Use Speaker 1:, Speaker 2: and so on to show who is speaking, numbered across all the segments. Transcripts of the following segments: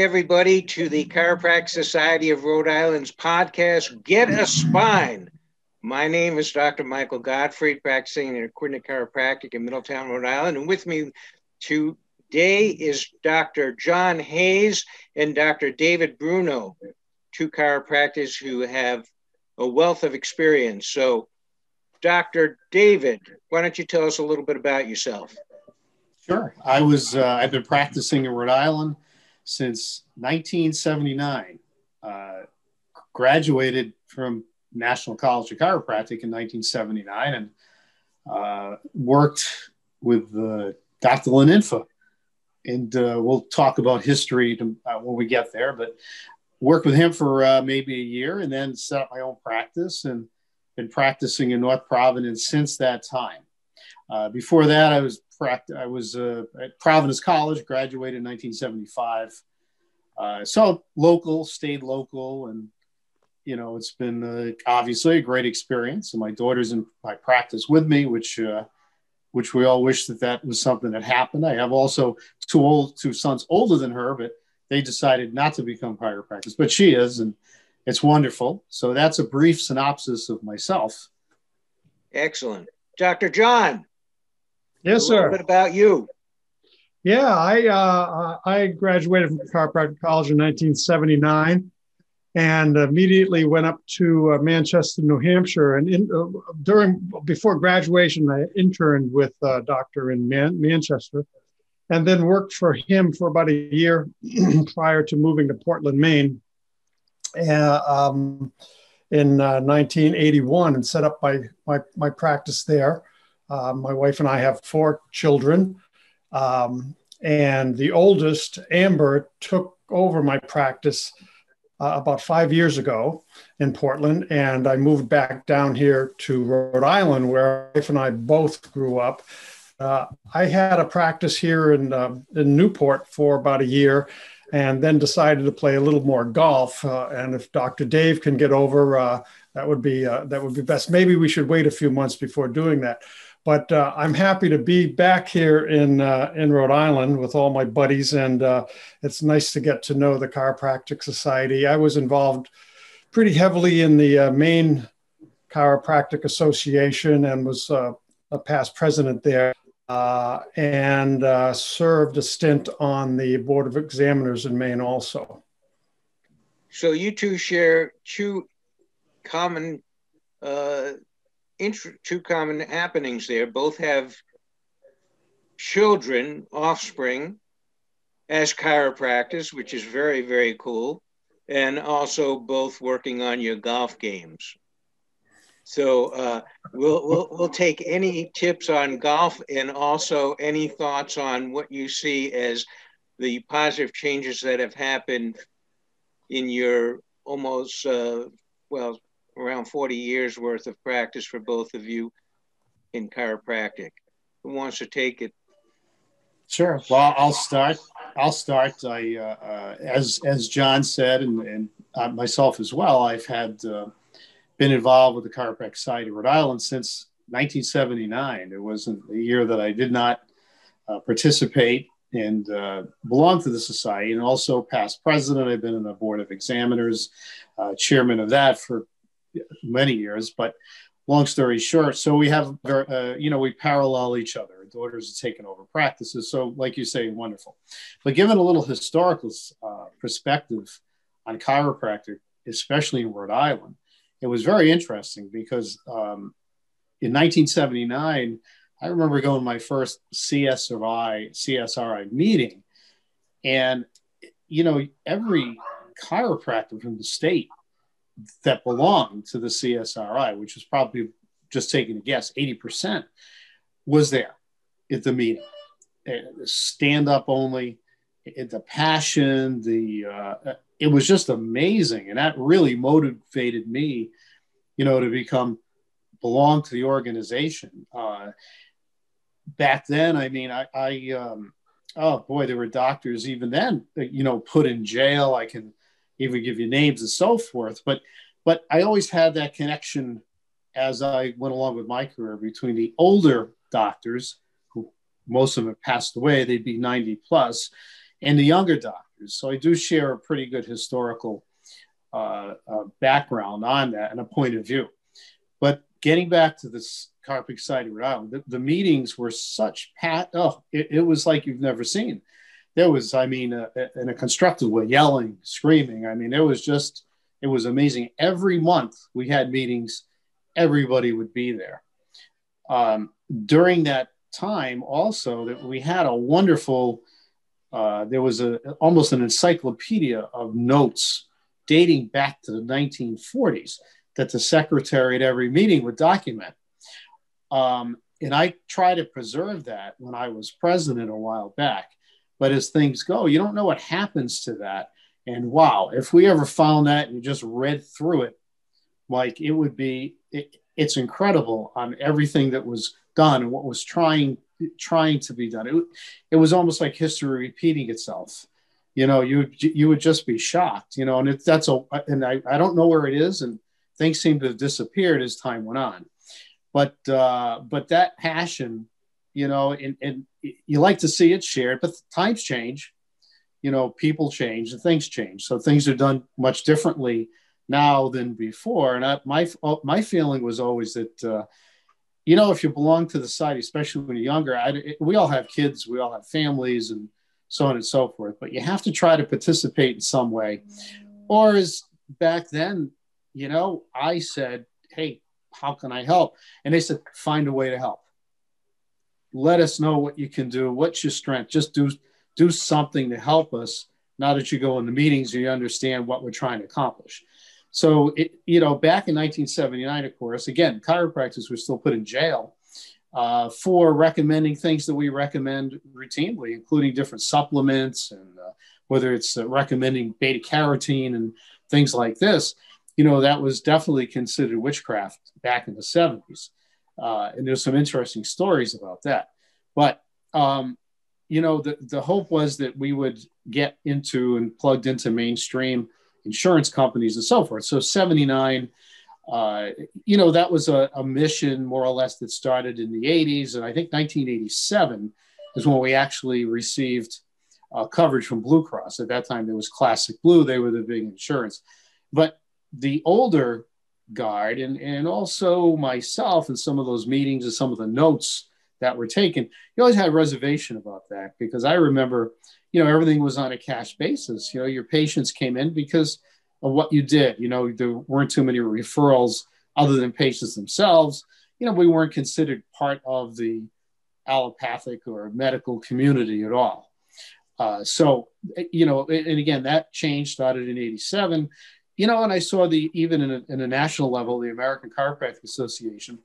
Speaker 1: everybody to the Chiropractic Society of Rhode Island's podcast, Get a Spine. My name is Dr. Michael Gottfried, practicing in Aquidneck Chiropractic in Middletown, Rhode Island. And with me today is Dr. John Hayes and Dr. David Bruno, two chiropractors who have a wealth of experience. So, Dr. David, why don't you tell us a little bit about yourself?
Speaker 2: Sure. I was uh, I've been practicing in Rhode Island since 1979. Uh, graduated from National College of Chiropractic in 1979 and uh, worked with uh, Dr. Laninfa. And uh, we'll talk about history to, uh, when we get there, but worked with him for uh, maybe a year and then set up my own practice and been practicing in North Providence since that time. Before that, I was I was uh, at Providence College, graduated in 1975. Uh, so local, stayed local, and you know it's been uh, obviously a great experience. And my daughter's in my practice with me, which uh, which we all wish that that was something that happened. I have also two old two sons older than her, but they decided not to become chiropractors, but she is, and it's wonderful. So that's a brief synopsis of myself.
Speaker 1: Excellent, Dr. John.
Speaker 3: Yes, sir. A
Speaker 1: little bit about you.
Speaker 3: Yeah, I uh, I graduated from chiropractic college in 1979, and immediately went up to uh, Manchester, New Hampshire. And in, uh, during before graduation, I interned with a doctor in Man- Manchester, and then worked for him for about a year prior to moving to Portland, Maine. Uh, um, in 1981, uh, and set up my my, my practice there. Uh, my wife and I have four children. Um, and the oldest, Amber, took over my practice uh, about five years ago in Portland. And I moved back down here to Rhode Island, where my wife and I both grew up. Uh, I had a practice here in, uh, in Newport for about a year and then decided to play a little more golf. Uh, and if Dr. Dave can get over, uh, that would be uh, that would be best. Maybe we should wait a few months before doing that. But uh, I'm happy to be back here in uh, in Rhode Island with all my buddies, and uh, it's nice to get to know the Chiropractic Society. I was involved pretty heavily in the uh, Maine Chiropractic Association and was uh, a past president there, uh, and served a stint on the Board of Examiners in Maine also.
Speaker 1: So you two share two common two common happenings there. Both have children, offspring, as chiropractors, which is very, very cool, and also both working on your golf games. So uh, we'll, we'll, we'll take any tips on golf and also any thoughts on what you see as the positive changes that have happened in your almost, uh, well, around 40 years worth of practice for both of you in chiropractic. Who wants to take it?
Speaker 2: Sure. Well, I'll start. I'll start. I, uh, uh, as as John said, and, and uh, myself as well. I've had uh, been involved with the Chiropractic Society of Rhode Island since 1979. It wasn't a year that I did not uh, participate and uh, belong to the society, and also past president. I've been on the board of examiners, chairman of that for many years, but long story short, so we have, uh, you know, we parallel each other. Daughters have taken over practices. So, like you say, wonderful. But given a little historical uh, perspective on chiropractic, especially in Rhode Island, it was very interesting because um, in 1979, I remember going my first CSRI CSRI meeting, and you know, every chiropractor from the state that belonged to the CSRI, which was probably just taking a guess, 80% was there at the meeting. Stand up only, the passion, the uh, it was just amazing, and that really motivated me, you know, to become belong to the organization. Uh, back then, I mean, I, I um, oh boy, there were doctors even then, you know, put in jail. I can even give you names and so forth. But but I always had that connection as I went along with my career between the older doctors, who most of them have passed away, they'd be 90 plus, and the younger doctors. So I do share a pretty good historical uh, uh, background on that and a point of view. But getting back to this Chiropractic Society Rhode Island, the, the, meetings were such pat. Oh, it, it, was like you've never seen. There was, I mean, uh, in a constructive way, yelling, screaming. I mean, it was just, it was amazing. Every month we had meetings, everybody would be there. Um, during that time, also, that we had a wonderful. Uh, there was a almost an encyclopedia of notes dating back to the 1940s that the secretary at every meeting would document. Um, and I try to preserve that when I was president a while back. But as things go, you don't know what happens to that. And wow, if we ever found that and just read through it, like it would be, it, it's incredible on everything that was done and what was trying trying to be done. It, it was almost like history repeating itself you know, you you would just be shocked, you know, and it, that's a and I, I don't know where it is, and things seem to have disappeared as time went on, but uh, but that passion, you know, and, and you like to see it shared, but times change, you know, people change and things change, so things are done much differently now than before, and I, my my feeling was always that. Uh, you know, if you belong to the society, especially when you're younger, I, we all have kids, we all have families, and so on and so forth. But you have to try to participate in some way. Or as back then, you know, I said, Hey, how can I help? And they said, Find a way to help. Let us know what you can do. What's your strength? Just do do something to help us. Now that you go in the meetings you understand what we're trying to accomplish. So, it, you know, back in 1979, of course, again, chiropractors were still put in jail uh, for recommending things that we recommend routinely, including different supplements and uh, whether it's uh, recommending beta carotene and things like this. You know, that was definitely considered witchcraft back in the 70s. Uh, and there's some interesting stories about that. But, um, you know, the, the hope was that we would get into and plugged into mainstream insurance companies and so forth. So 79 uh, you know, that was a, a, mission more or less that started in the 80s. And I think 1987 is when we actually received uh, coverage from Blue Cross. At that time, there was Classic Blue, they were the big insurance. But the older guard, and, and also myself, in some of those meetings and some of the notes that were taken, you always had reservation about that because I remember, you know, everything was on a cash basis. You know, your patients came in because of what you did. You know, there weren't too many referrals other than patients themselves. You know, we weren't considered part of the allopathic or medical community at all. Uh, so, you know, and again, that change started in 87. You know, and I saw the, even in a, in a national level, the American Chiropractic Association,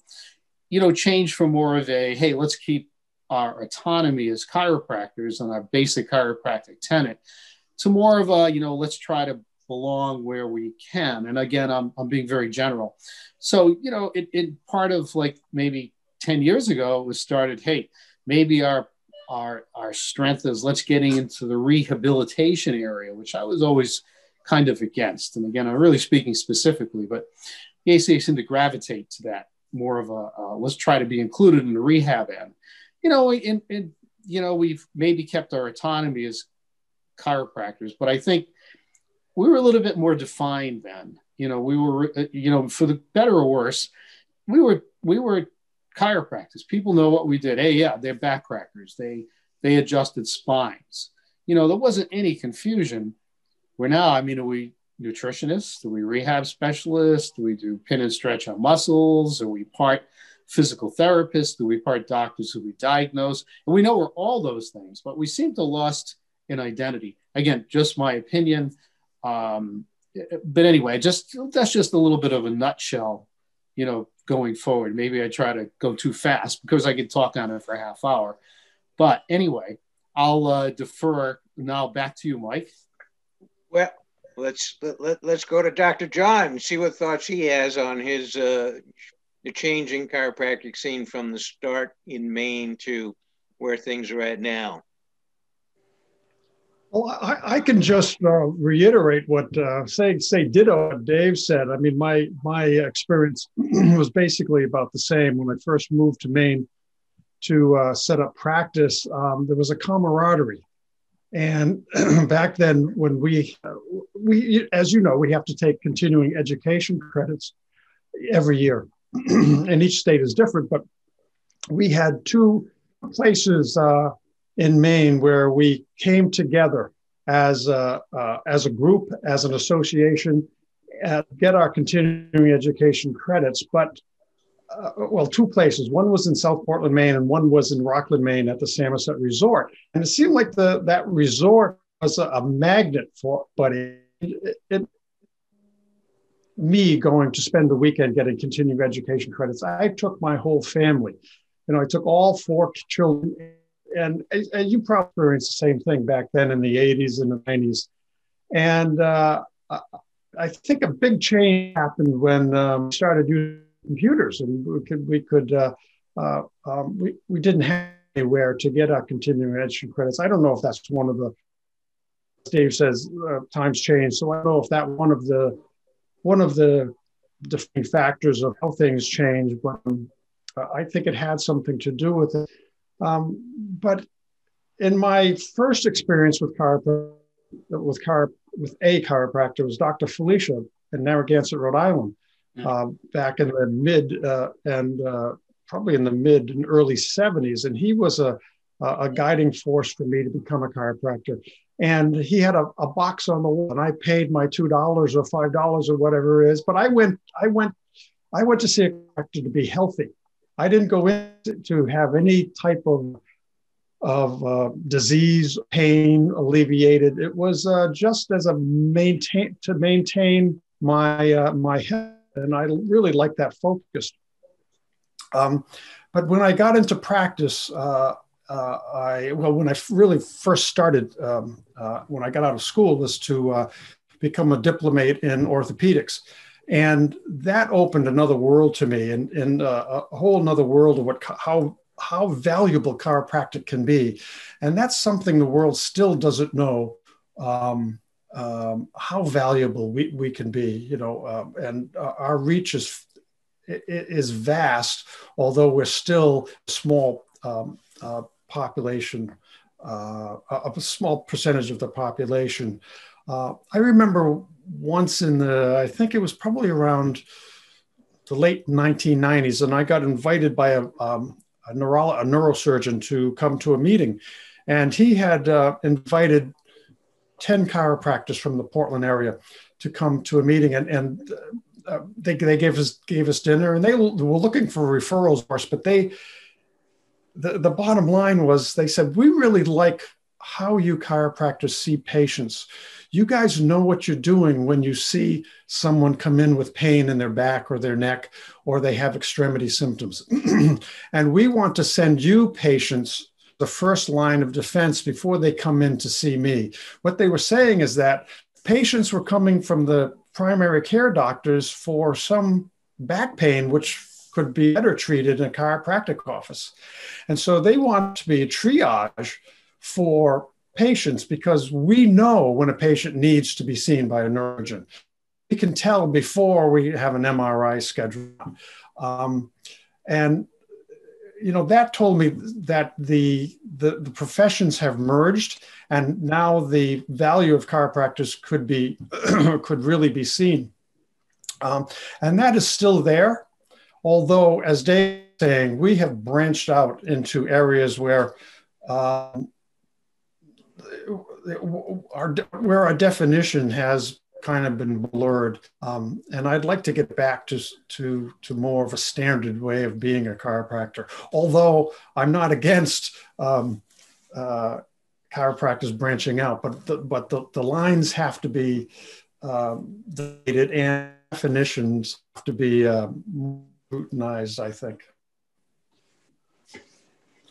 Speaker 2: you know, change from more of a, hey, let's keep our autonomy as chiropractors and our basic chiropractic tenet to more of a, you know, let's try to belong where we can. And again, I'm, I'm being very general. So, you know, it, it part of like maybe 10 years ago it was started, hey, maybe our our our strength is let's getting into the rehabilitation area, which I was always kind of against. And again, I'm really speaking specifically, but the ACA seemed to gravitate to that more of a uh, let's try to be included in the rehab end. You know, and, and you know we've maybe kept our autonomy as chiropractors, but I think we were a little bit more defined then. You know, we were, uh, you know, for the better or worse, we were we were chiropractors. People know what we did. Hey, yeah, they're backcrackers. They they adjusted spines. You know, there wasn't any confusion. Where now, I mean, are we nutritionists? Do we rehab specialists? Do we do pin and stretch on muscles? Are we part physical therapists? Do we part doctors who we diagnose? And we know we're all those things, but we seem to lost in identity. Again, just my opinion. Um, but anyway, just that's just a little bit of a nutshell, you know, going forward. Maybe I try to go too fast because I could talk on it for a half hour. But anyway, I'll uh, defer now back to you, Mike.
Speaker 1: Well, let's let, let, let's go to Dr. John and see what thoughts he has on his uh, the changing chiropractic scene from the start in Maine to where things are at now.
Speaker 3: Well, I, I can just uh, reiterate what uh, say say ditto what Dave said. I mean, my my experience was basically about the same when I first moved to Maine to uh, set up practice. Um, there was a camaraderie, And back then, when we, we, as you know, we have to take continuing education credits every year, and each state is different. But we had two places uh, in Maine where we came together as a, uh, as a group, as an association, uh, get our continuing education credits. But uh, well, two places. One was in South Portland, Maine, and one was in Rockland, Maine, at the Samoset Resort. And it seemed like the that resort was a, a magnet for, but it, it, me going to spend the weekend getting continuing education credits. I took my whole family. You know, I took all four children, and, and you probably experienced the same thing back then in the 80s and the 90s. And uh, I think a big change happened when um, we started using computers, and we could we could uh, uh, um, we we didn't have anywhere to get our continuing education credits. I don't know if that's one of the Dave says uh, times change, so I don't know if that one of the one of the defining factors of how things change, but um, I think it had something to do with it. Um, but in my first experience with chiropractic, with chiro, with a chiropractor was Dr. Felicia in Narragansett, Rhode Island uh, back in the mid uh, and uh, probably in the mid and early 70s. And he was a, a guiding force for me to become a chiropractor. And he had a, a box on the wall, and I paid my two dollars or five dollars or whatever it is. But I went, I went, I went to see a chiropractor to be healthy. I didn't go in to have any type of of uh, disease, pain alleviated. It was uh, just as a maintain to maintain my uh, my health and I really like that focus. Um, but when I got into practice, uh, uh, I well, when I really first started, um, uh, when I got out of school, was to uh, become a diplomate in orthopedics, and that opened another world to me, and, and uh, a whole another world of what how how valuable chiropractic can be, and that's something the world still doesn't know. Um, um, how valuable we, we can be, you know, uh, and uh, our reach is is vast, although we're still small um, uh, population, uh, a small percentage of the population. Uh, I remember once in the, I think it was probably around the late 1990s, and I got invited by a, um, a, neuro- a neurosurgeon to come to a meeting. And he had uh, invited 10 chiropractors from the Portland area to come to a meeting and, and uh, they, they gave us gave us dinner and they were looking for referrals of course but they the, the bottom line was they said we really like how you chiropractors see patients. You guys know what you're doing when you see someone come in with pain in their back or their neck or they have extremity symptoms. And we want to send you patients the first line of defense before they come in to see me. What they were saying is that patients were coming from the primary care doctors for some back pain, which could be better treated in a chiropractic office. And so they want to be a triage for patients because we know when a patient needs to be seen by a neurosurgeon. We can tell before we have an MRI scheduled. Um, and you know that told me that the, the, the professions have merged and now the value of chiropractors could be could really be seen. Um, and that is still there although as dave saying we have branched out into areas where um, our, where our definition has kind of been blurred. Um, and I'd like to get back to, to, to more of a standard way of being a chiropractor. Although I'm not against um, uh, chiropractors branching out, but the, but the, the lines have to be um, dated and definitions have to be uh, routinized, I think.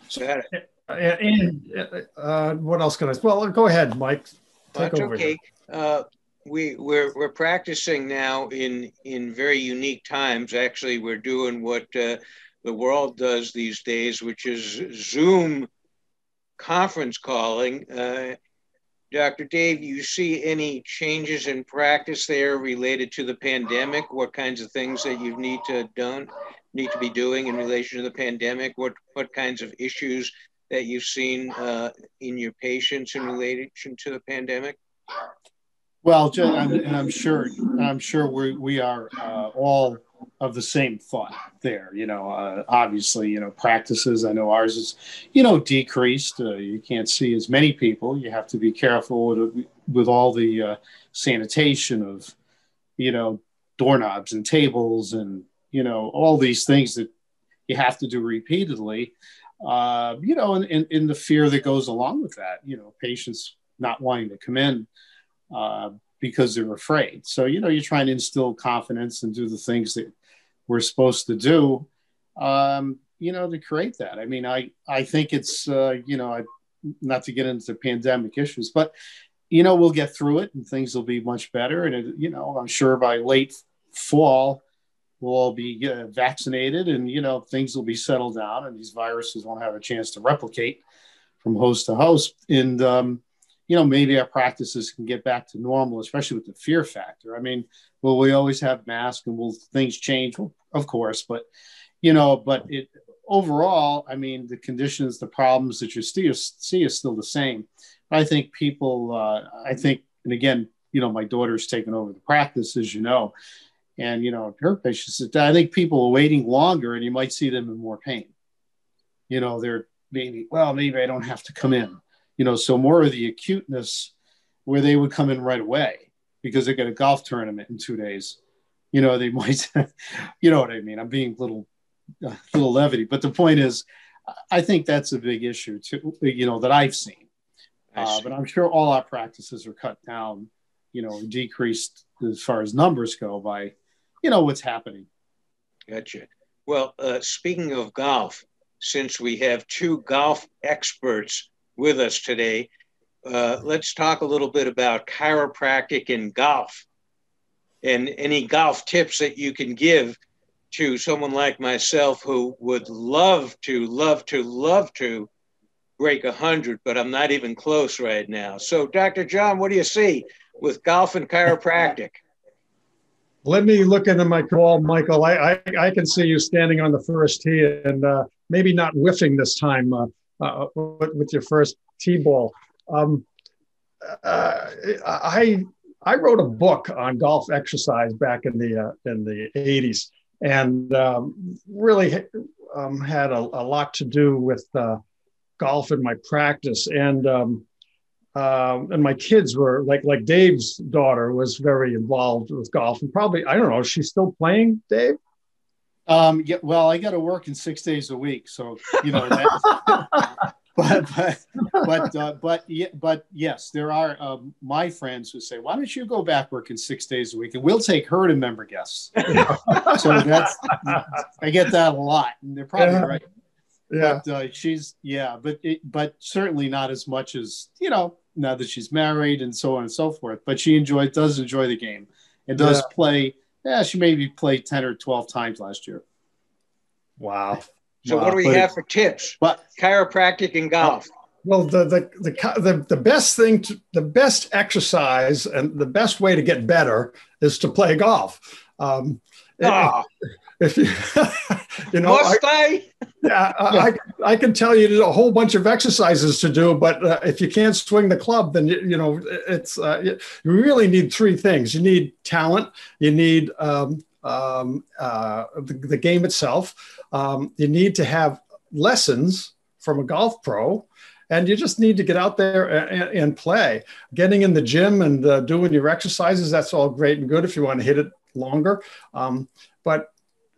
Speaker 3: So, and, and uh, what else can I? Well, go ahead, Mike.
Speaker 1: Take over. Okay. Uh, we we're we're practicing now in in very unique times. Actually, we're doing what uh, the world does these days, which is Zoom conference calling. Uh, Dr. Dave, you see any changes in practice there related to the pandemic? What kinds of things that you need to done need to be doing in relation to the pandemic? What what kinds of issues that you've seen uh, in your patients in relation to the pandemic?
Speaker 2: Well, and I'm sure, I'm sure we we are uh, all of the same thought there. You know, uh, obviously, you know, practices. I know ours is, you know, decreased. Uh, you can't see as many people. You have to be careful with with all the uh, sanitation of, you know, doorknobs and tables and you know all these things that you have to do repeatedly. Uh, you know, and, and the fear that goes along with that. You know, patients not wanting to come in. Uh, because they're afraid. So, you know, you're trying to instill confidence and do the things that we're supposed to do, um, you know, to create that. I mean, I, I think it's, uh, you know, I, not to get into pandemic issues, but, you know, we'll get through it and things will be much better. And, it, you know, I'm sure by late fall, we'll all be uh, vaccinated and, you know, things will be settled down and these viruses won't have a chance to replicate from host to host. And, um, you know, maybe our practices can get back to normal, especially with the fear factor. I mean, will we always have masks and will things change? Well, of course, but you know, but it overall, I mean, the conditions, the problems that you see, see is still the same. I think people, uh, I think, and again, you know, my daughter's taken over the practice, as you know, and you know, her patients. I think people are waiting longer, and you might see them in more pain. You know, they're maybe, well, maybe I don't have to come in you know, so more of the acuteness where they would come in right away because they got a golf tournament in two days. You know, they might, you know what I mean? I'm being a little, a little levity, but the point is, I think that's a big issue too, you know, that I've seen. Uh, but I'm sure all our practices are cut down, you know, decreased as far as numbers go by, you know, what's happening.
Speaker 1: Gotcha. Well, uh, speaking of golf, since we have two golf experts with us today. Uh, let's talk a little bit about chiropractic and golf and any golf tips that you can give to someone like myself who would love to, love to, love to break 100, but I'm not even close right now. So, Dr. John, what do you see with golf and chiropractic?
Speaker 3: Let me look into my call, Michael. I, I, I can see you standing on the first tee and uh, maybe not whiffing this time. Uh, uh, with, your first T-ball. Um, uh, I I wrote a book on golf exercise back in the uh, in the 80s, and um, really um, had a, a, lot to do with uh, golf in my practice. And um, um, and my kids were like like Dave's daughter was very involved with golf, and probably I don't know, she's still playing, Dave.
Speaker 2: Um, yeah, well, I got to work in six days a week, so you know. That, but but but uh, but yeah, but yes, there are um, my friends who say, "Why don't you go back working six days a week, and we'll take her to member guests." so that's I get that a lot, and they're probably yeah. right. Yeah, but, uh, she's yeah, but it, but certainly not as much as you know now that she's married and so on and so forth. But she enjoys does enjoy the game and does yeah. play yeah, she maybe played 10 or 12 times last year.
Speaker 3: Wow.
Speaker 1: So
Speaker 3: wow.
Speaker 1: what do we but have it, for tips? What chiropractic and golf?
Speaker 3: Well, the, the the the the best thing to the best exercise and the best way to get better is to play golf. Um, oh. if, if you you know,
Speaker 1: must I?
Speaker 3: I? yeah, I, I can tell you a whole bunch of exercises to do, but uh, if you can't swing the club, then you, you know it's uh, you really need three things. You need talent, you need um, um, uh, the, the, game itself, um, you need to have lessons from a golf pro, and you just need to get out there and, and play. Getting in the gym and uh, doing your exercises, that's all great and good if you want to hit it longer. Um, but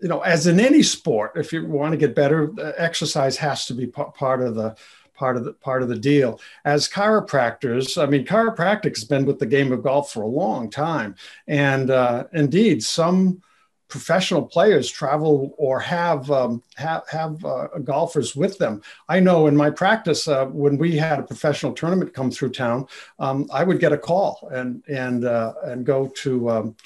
Speaker 3: you know, as in any sport, if you want to get better, uh, exercise has to be part of the part of the part of the deal. As chiropractors, I mean, chiropractic has been with the game of golf for a long time, and uh, indeed, some professional players travel or have um, have, have uh, golfers with them. I know in my practice, uh, when we had a professional tournament come through town, um, I would get a call and and uh, and go to um,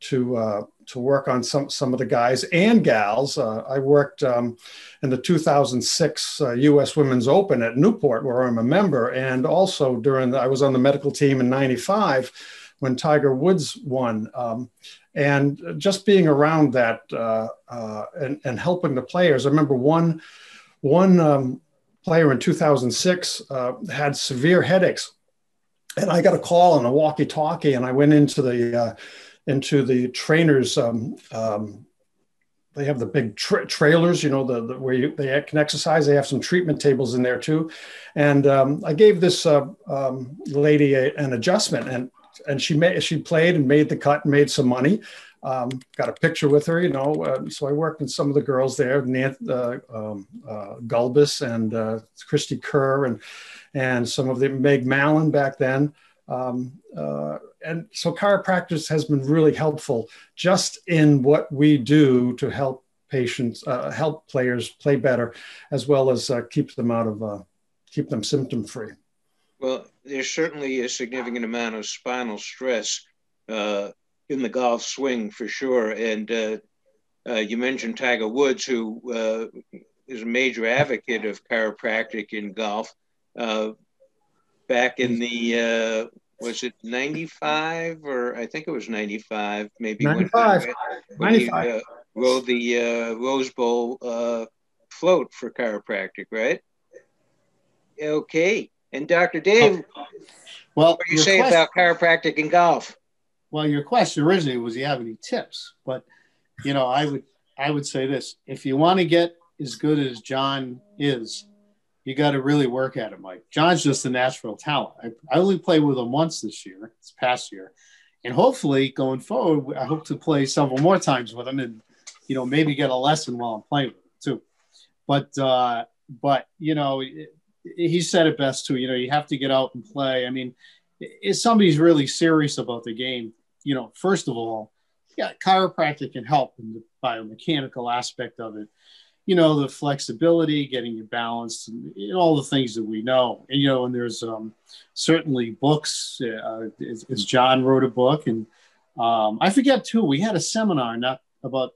Speaker 3: to uh, to work on some some of the guys and gals. Uh, I worked um, in the 2006 uh, U.S. Women's Open at Newport, where I'm a member, and also during the, I was on the medical team in '95 when Tiger Woods won. Um, and just being around that uh, uh, and, and helping the players. I remember one one um, player in 2006 uh, had severe headaches, and I got a call on a walkie-talkie, and I went into the into the trainers. Um, um, they have the big tra- trailers, you know, the, the, where you, they can exercise. They have some treatment tables in there too, and um, I gave this uh, um, lady a, an adjustment, and and she made she played and made the cut and made some money. Um, got a picture with her, you know. Uh, so I worked with some of the girls there, Nanth, uh, um, uh, Gulbis and uh, Cristie Kerr, and and some of the Meg Mallon back then. Um, uh, and so chiropractic has been really helpful just in what we do to help patients, uh, help players play better, as well as keep them out of keep them symptom free.
Speaker 1: Well, there's certainly a significant amount of spinal stress uh, in the golf swing for sure. And uh, uh, you mentioned Tiger Woods, who uh, is a major advocate of chiropractic in golf. Uh, back in the uh, was it 95 or I think it was 95, maybe
Speaker 3: 95.
Speaker 1: When,
Speaker 3: when 95. He,
Speaker 1: rode the uh, Rose Bowl uh, float for chiropractic, right? Okay. And Dr. Dave, oh, well, what do you say question, about chiropractic and golf?
Speaker 2: Well, your question originally was, do you have any tips? But you know, I would I would say this: if you want to get as good as John is, you got to really work at it, Mike. John's just a natural talent. I, I only played with him once this year, this past year, and hopefully going forward, I hope to play several more times with him, and you know, maybe get a lesson while I'm playing with him too. But uh, but you know, he said it best too. You know, you have to get out and play. I mean, if somebody's really serious about the game, you know, first of all, yeah, chiropractic can help in the biomechanical aspect of it. You know, the flexibility, getting you balanced, and, and all the things that we know. And you know, and there's um, certainly books. Uh, as, as John wrote a book, and um, I forget too. We had a seminar not about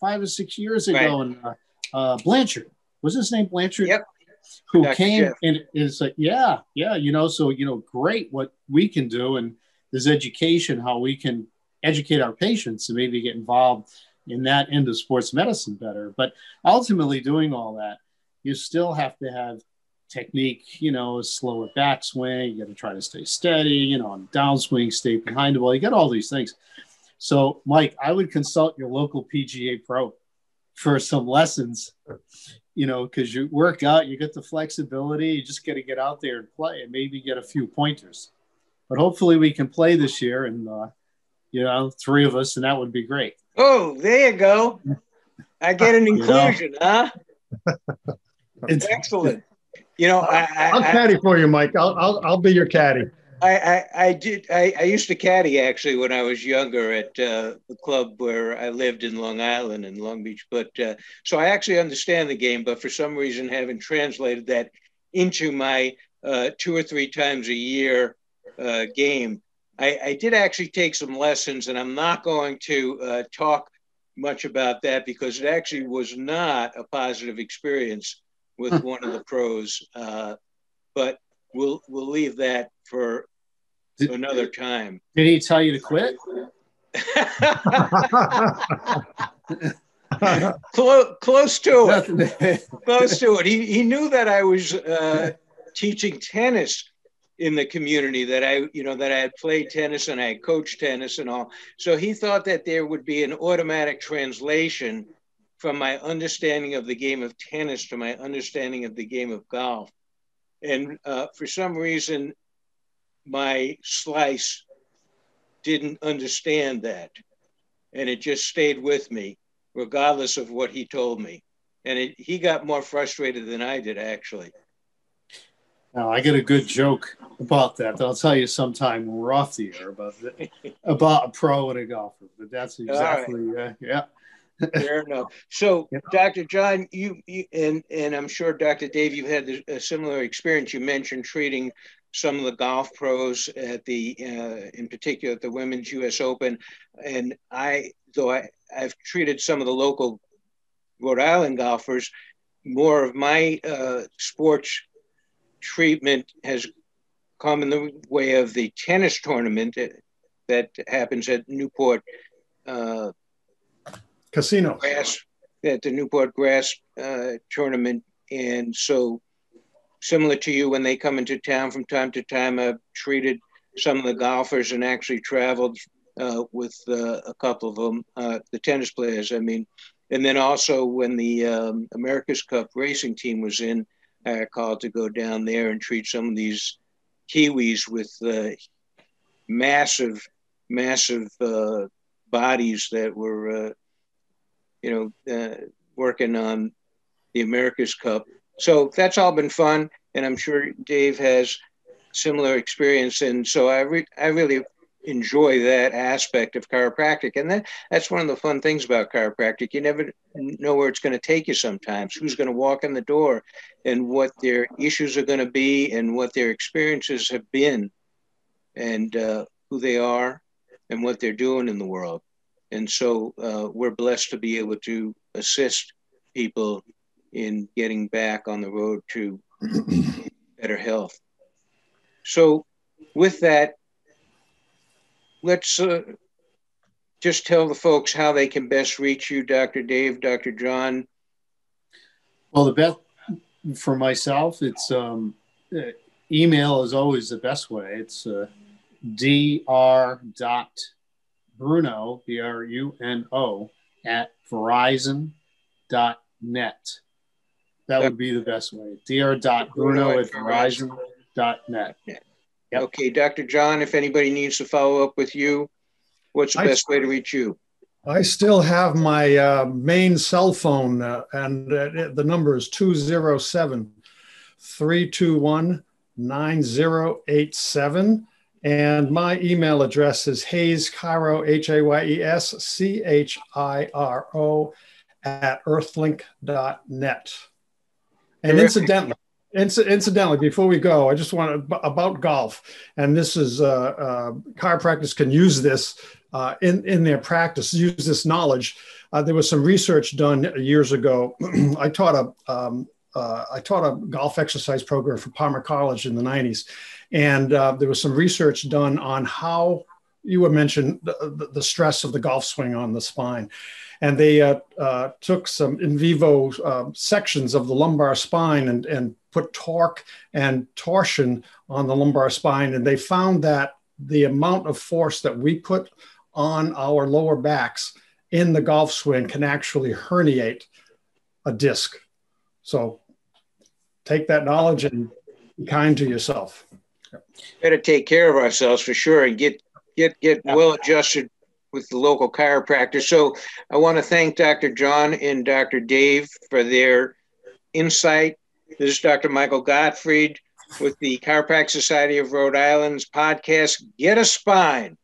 Speaker 2: five or six years ago, right. and uh, uh, Blanchard was his name Blanchard.
Speaker 1: Yep
Speaker 2: who Dr. came Jeff. and is like, yeah, yeah, you know, so you know, great what we can do, and there's education how we can educate our patients and maybe get involved in that end of sports medicine better. But ultimately, doing all that, you still have to have technique, you know, slower backswing. You got to try to stay steady, you know, on downswing, stay behind the ball. You got all these things. So, Mike, I would consult your local PGA pro for some lessons you know, because you work out, you get the flexibility, you just got to get out there and play and maybe get a few pointers. But hopefully we can play this year and, uh, you know, three of us, and that would be great.
Speaker 1: Oh, there you go. I get an inclusion, you know? huh? It's excellent. You know, I, I,
Speaker 3: will caddy for you, Mike. I'll, I'll, I'll be your caddy.
Speaker 1: I, I, I did. I, I used to caddy actually when I was younger at uh, the club where I lived in Long Island and Long Beach. But uh, so I actually understand the game, but for some reason haven't translated that into my uh, two or three times a year uh, game. I, I, did actually take some lessons, and I'm not going to uh, talk much about that because it actually was not a positive experience with one of the pros. Uh, but we'll we'll leave that for did, another time.
Speaker 2: Did he tell you to quit?
Speaker 1: close, close to it. close to it. He, he knew that I was uh, teaching tennis in the community that I, you know, that I had played tennis and I had coached tennis and all. So he thought that there would be an automatic translation from my understanding of the game of tennis to my understanding of the game of golf. And uh, for some reason, my slice didn't understand that. And it just stayed with me, regardless of what he told me. And it, he got more frustrated than I did, actually.
Speaker 2: Now, I get a good joke about that that I'll tell you sometime when we're off the air about the, about a pro and a golfer. But that's exactly, right. uh, yeah.
Speaker 1: Fair enough. So, yeah. Dr. John, you, you, and and I'm sure Dr. Dave, you've had a similar experience. You mentioned treating some of the golf pros at the, uh, in particular, at the Women's U.S. Open, and I, though I, I've treated some of the local Rhode Island golfers, more of my uh, sports treatment has come in the way of the tennis tournament that happens at Newport. Uh,
Speaker 3: Casino.
Speaker 1: Grass, at the Newport Grass uh, tournament. And so similar to you, when they come into town from time to time, I've treated some of the golfers and actually traveled uh, with uh, a couple of them, uh, the tennis players, I mean. And then also when the um, America's Cup racing team was in, Called to go down there and treat some of these Kiwis with uh, massive, massive uh, bodies that were, uh, you know, working on the America's Cup. So that's all been fun, and I'm sure Dave has similar experience. And so I, re- I really enjoy that aspect of chiropractic. And that, that's one of the fun things about chiropractic. You never know where it's going to take you sometimes, who's going to walk in the door and what their issues are going to be and what their experiences have been and uh, who they are and what they're doing in the world. And so uh, we're blessed to be able to assist people in getting back on the road to better health. So, with that, let's uh, just tell the folks how they can best reach you, Dr. Dave, Dr. John.
Speaker 2: Well, the best for myself, it's um, email is always the best way. It's uh, dr bruno b r u n o at verizon dot net. That would be the best way. dr bruno at verizon dot net.
Speaker 1: Yep. Okay, Dr. John, if anybody needs to follow up with you, what's the I, best way to reach you?
Speaker 3: I still have my uh, main cell phone, uh, and uh, the number is 207 321 9087. And my email address is Hayes Chiro, H A Y E S C H I R O, at earthlink.net. And incidentally, incidentally, before we go, I just want to about golf, and this is uh, uh, chiropractors can use this uh, in in their practice, use this knowledge. Uh, there was some research done years ago. I taught a um, uh, I taught a golf exercise program for Palmer College in the '90s, and uh, there was some research done on how you were mentioned the, the stress of the golf swing on the spine and they uh, uh, took some in vivo uh, sections of the lumbar spine and, and put torque and torsion on the lumbar spine, and they found that the amount of force that we put on our lower backs in the golf swing can actually herniate a disc. So take that knowledge and be kind to yourself.
Speaker 1: Better take care of ourselves for sure and get get get well adjusted with the local chiropractor. So I want to thank Dr. John and Dr. Dave for their insight this is Dr. Michael Gottfried with the Chiropractic Society of Rhode Island's podcast, Get a Spine.